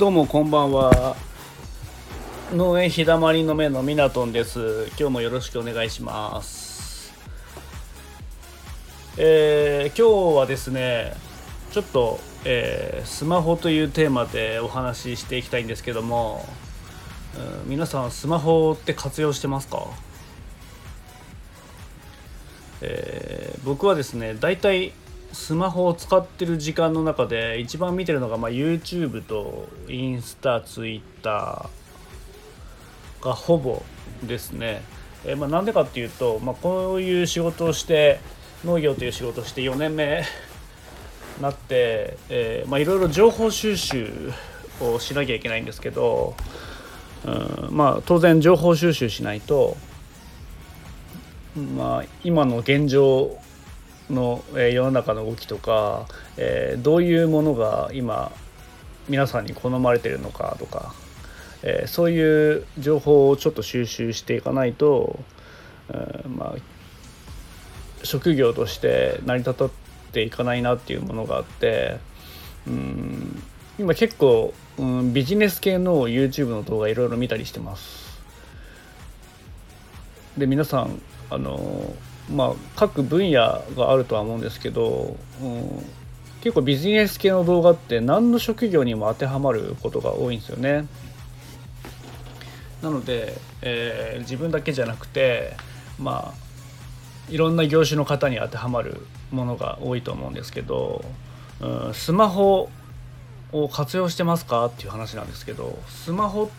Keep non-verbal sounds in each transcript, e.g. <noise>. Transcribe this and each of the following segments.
どうもこんばんは。農園日だまりの目のミナトンです。今日もよろしくお願いします。えー、今日はですねちょっと、えー、スマホというテーマでお話ししていきたいんですけども、うん、皆さんスマホって活用してますか？えー、僕はですね大体スマホを使ってる時間の中で一番見てるのが、まあ、YouTube とインスタ Twitter がほぼですね。え、まあ、なんでかっていうと、まあ、こういう仕事をして農業という仕事をして4年目 <laughs> なって、えー、まあ、いろいろ情報収集をしなきゃいけないんですけど、うんまあ、当然情報収集しないと、まあ、今の現状の、え世の中の動きとか、えどういうものが今皆さんに好まれてるのかとか、えそういう情報をちょっと収集していかないと、えまあ、職業として成り立っていかないなっていうものがあってうん今結構、うん、ビジネス系の YouTube の動画いろいろ見たりしてます。で皆さんあのまあ、各分野があるとは思うんですけど、うん、結構ビジネス系の動画って何の職業にも当てはまることが多いんですよね。なので、えー、自分だけじゃなくてまあいろんな業種の方に当てはまるものが多いと思うんですけど、うん、スマホを活用してますかっていう話なんですけどスマホ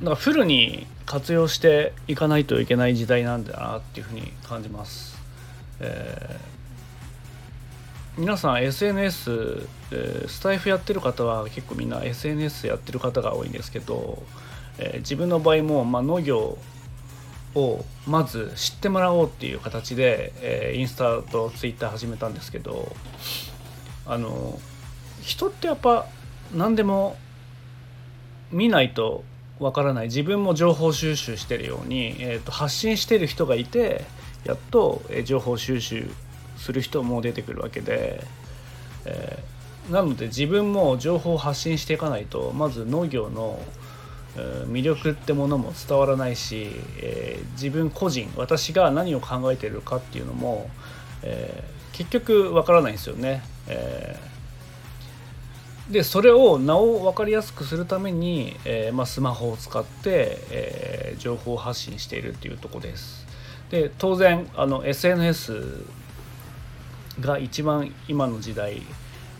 なんかフルに活用していかないといけない時代なんだなっていうふうに感じます。えー、皆さん SNS、えー、スタイフやってる方は結構みんな SNS やってる方が多いんですけど、えー、自分の場合も、まあ、農業をまず知ってもらおうっていう形で、えー、インスタとツイッター始めたんですけどあの人ってやっぱ何でも見ないとわからない自分も情報収集してるように、えーと、発信してる人がいてやっと、え情報収集する人も出てくるわけで、えー、なので自分も情報を発信していかないとまず農業の魅力ってものも伝わらないし、えー、自分個人私が何を考えてるかっていうのも、えー、結局わからないんですよね。えーでそれをなお分かりやすくするために、えー、まあ、スマホを使って、えー、情報発信しているっていうとこです。で当然あの SNS が一番今の時代、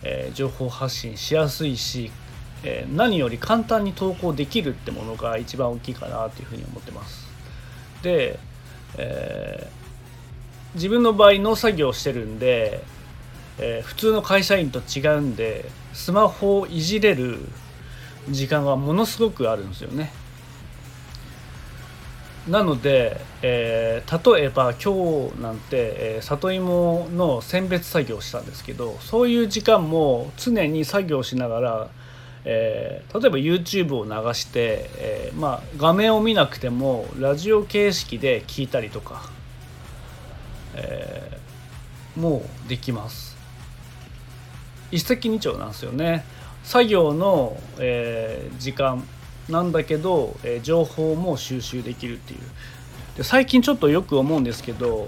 えー、情報発信しやすいし、え何より簡単に投稿できるってものが一番大きいかなというふうに思ってます。で、え自分の場合農作業してるんでえ、普通の会社員と違うんでスマホをいじれる時間がものすごくあるんですよね。なので、えー、例えば今日なんて、えー、里芋の選別作業をしたんですけどそういう時間も常に作業しながら、えー、例えば YouTube を流して、えまあ、画面を見なくてもラジオ形式で聞いたりとか、えもうできます。一石二鳥なんですよね作業の、えー、時間なんだけど、えー、情報も収集できるっていうで最近ちょっとよく思うんですけど、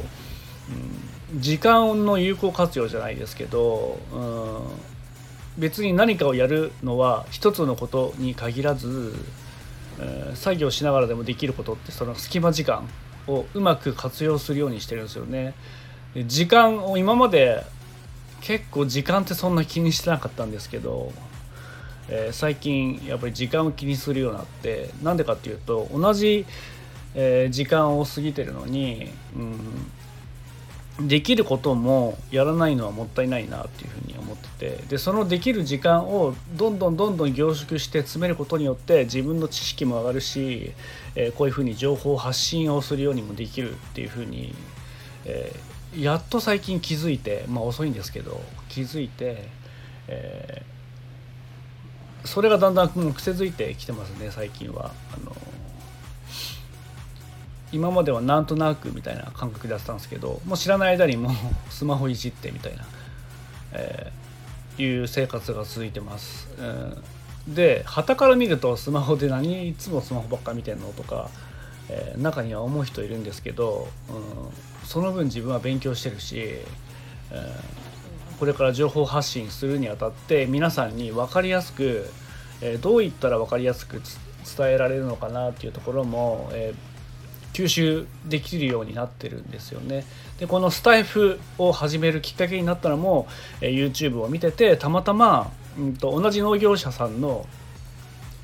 うん、時間の有効活用じゃないですけど、うん、別に何かをやるのは一つのことに限らず、えー、作業しながらでもできることってその隙間時間をうまく活用するようにしてるんですよね。時間を今まで結構時間ってそんな気にしてなかったんですけど、えー、最近やっぱり時間を気にするようになってなんでかっていうと同じ、えー、時間を過ぎてるのに、うん、できることもやらないのはもったいないなっていうふうに思っててでそのできる時間をどんどんどんどん凝縮して詰めることによって自分の知識も上がるし、えー、こういうふうに情報発信をするようにもできるっていうふうに、えーやっと最近気づいてまあ遅いんですけど気づいて、えー、それがだんだん癖づいてきてますね最近は。あの今まではなんとなくみたいな感覚でやったんですけどもう知らない間にもう <laughs> スマホいじってみたいな、えいう生活が続いてます。うん、で旗から見るとスマホで何いつもスマホばっか見てんのとか、えー、中には思う人いるんですけど、うん、その分自分は勉強してるし、えー、これから情報発信するにあたって皆さんに分かりやすく、えー、どういったら分かりやすく伝えられるのかなっていうところも、え吸収できるようになってるんですよね。でこのスタイフを始めるきっかけになったのも、え YouTube を見ててたまたま、うんと、同じ農業者さんの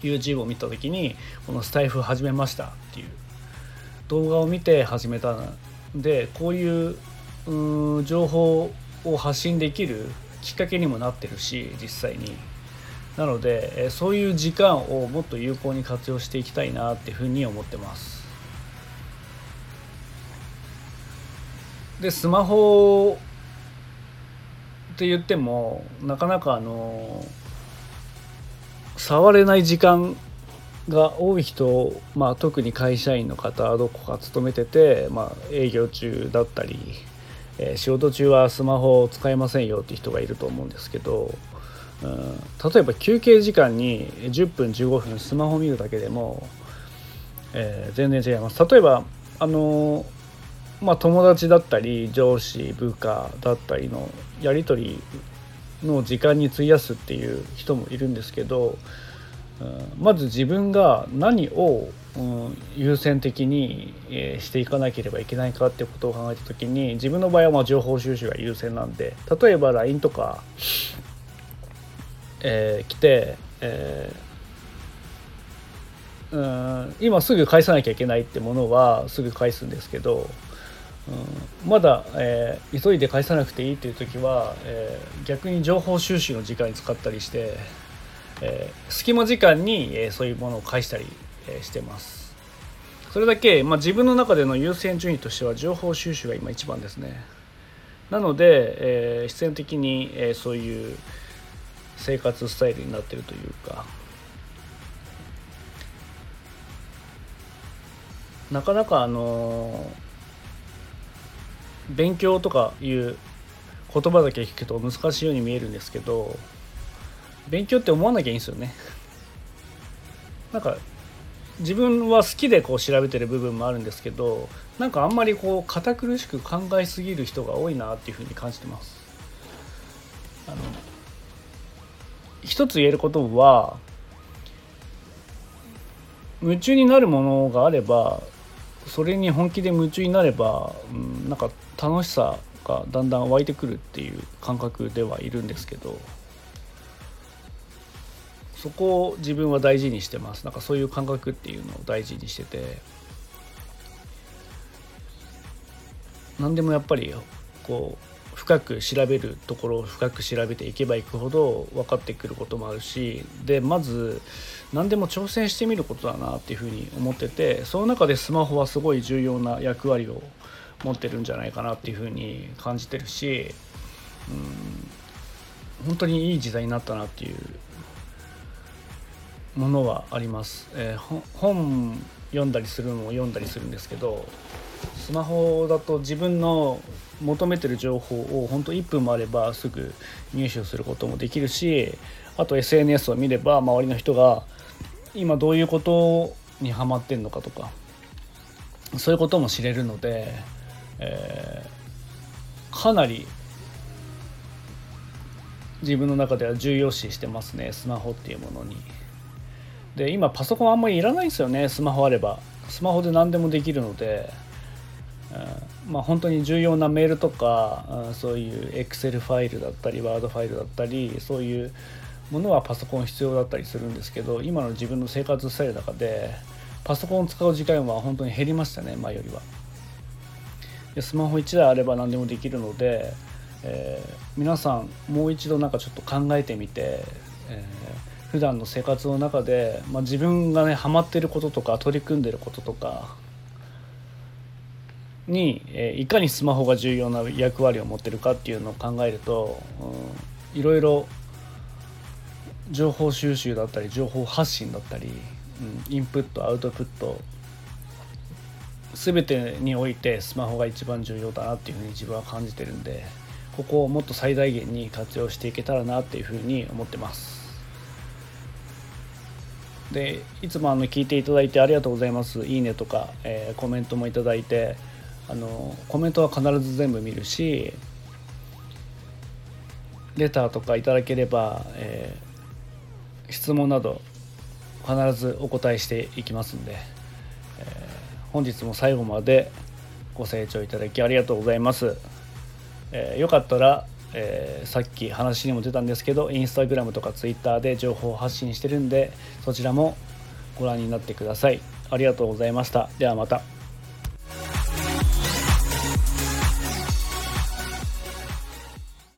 YouTube を見た時にこのスタイフ始めましたっていう動画を見て始めたでこういうう情報を発信できるきっかけにもなってるし実際に。なのでそういう時間をもっと有効に活用していきたいなっていうふうに思ってます。でスマホって言ってもなかなかあの触れない時間が多い人、まあ、特に会社員の方どこか勤めてて、まあ、営業中だったり、えー、仕事中はスマホを使えませんよって人がいると思うんですけど、うん、例えば休憩時間に10分15分スマホ見るだけでも、えー、全然違います。例えばあのまあ、友達だったり上司部下だったりのやり取りの時間に費やすっていう人もいるんですけど、まず自分が何を、優先的に、していかなければいけないかってことを考えた時に自分の場合はま情報収集が優先なんで例えば LINE とか、えー、来て、えー、うん今すぐ返さなきゃいけないってものはすぐ返すんですけどうん、まだ、えー、急いで返さなくていいという時は、え、逆に情報収集の時間に使ったりして、えー、隙間時間に、えそういうものを返したり、えしてます。それだけ、まあ、自分の中での優先順位としては情報収集が今一番ですね。なので、え必然的に、えそういう生活スタイルになってるというかなかなかあの勉強とかいう言葉だけ聞くと難しいように見えるんですけど勉強って思わなきゃいいんですよね。なんか自分は好きでこう調べてる部分もあるんですけどなんかあんまりこう堅苦しく考えすぎる人が多いなっていうふうに感じてます。あの一つ言えることは夢中になるものがあればそれに本気で夢中になれば、うん、なんか楽しさがだんだん湧いてくるっていう感覚ではいるんですけどそこを自分は大事にしてます。なんかそういう感覚っていうのを大事にしてて。何でもやっぱりこう深く調べるところを深く調べていけばいくほど分かってくることもあるしでまず何でも挑戦してみることだなっていうふうに思っててその中でスマホはすごい重要な役割を持ってるんじゃないかなっていうふうに感じてるしうん本当にいい時代になったなっていうものはあります。えー、本読んだりするのも読んだりするんですけどスマホだと自分の求めてる情報を本当1分もあればすぐ入手することもできるしあと SNS を見れば周りの人が今どういうことにハマってんのかとかそういうことも知れるので、えー、かなり自分の中では重要視してますねスマホっていうものに。で今パソコンあんまりいらないんですよね。スマホあれば。スマホで何でもできるので。まあ、本当に重要なメールとかそういう Excel ファイルだったり Word ファイルだったりそういうものはパソコン必要だったりするんですけど今の自分の生活スタイルの中でパソコンを使う時間は本当に減りましたね前よりは。でスマホ1台あれば何でもできるので、えー、皆さんもう一度なんかちょっと考えてみて、えー、普段の生活の中で、まあ、自分がねハマってることとか取り組んでることとかに、えいかにスマホが重要な役割を持ってるかっていうのを考えると、うん、いろいろ情報収集だったり情報発信だったり、うん、インプットアウトプット全てにおいてスマホが一番重要だなっていうふうに自分は感じてるんでここをもっと最大限に活用していけたらなっていうふうに思ってます。でいつもあの聞いていただいてありがとうございますいいねとか、えー、コメントもいただいてあのコメントは必ず全部見るしレターとかいただければ、えー、質問など必ずお答えしていきますんで、えー、本日も最後までご清聴いただきありがとうございます。えー、よかったら、えー、さっき話にも出たんですけどインスタグラムとかツイッターで情報を発信してるんでそちらもご覧になってください。ありがとうございました。ではまた。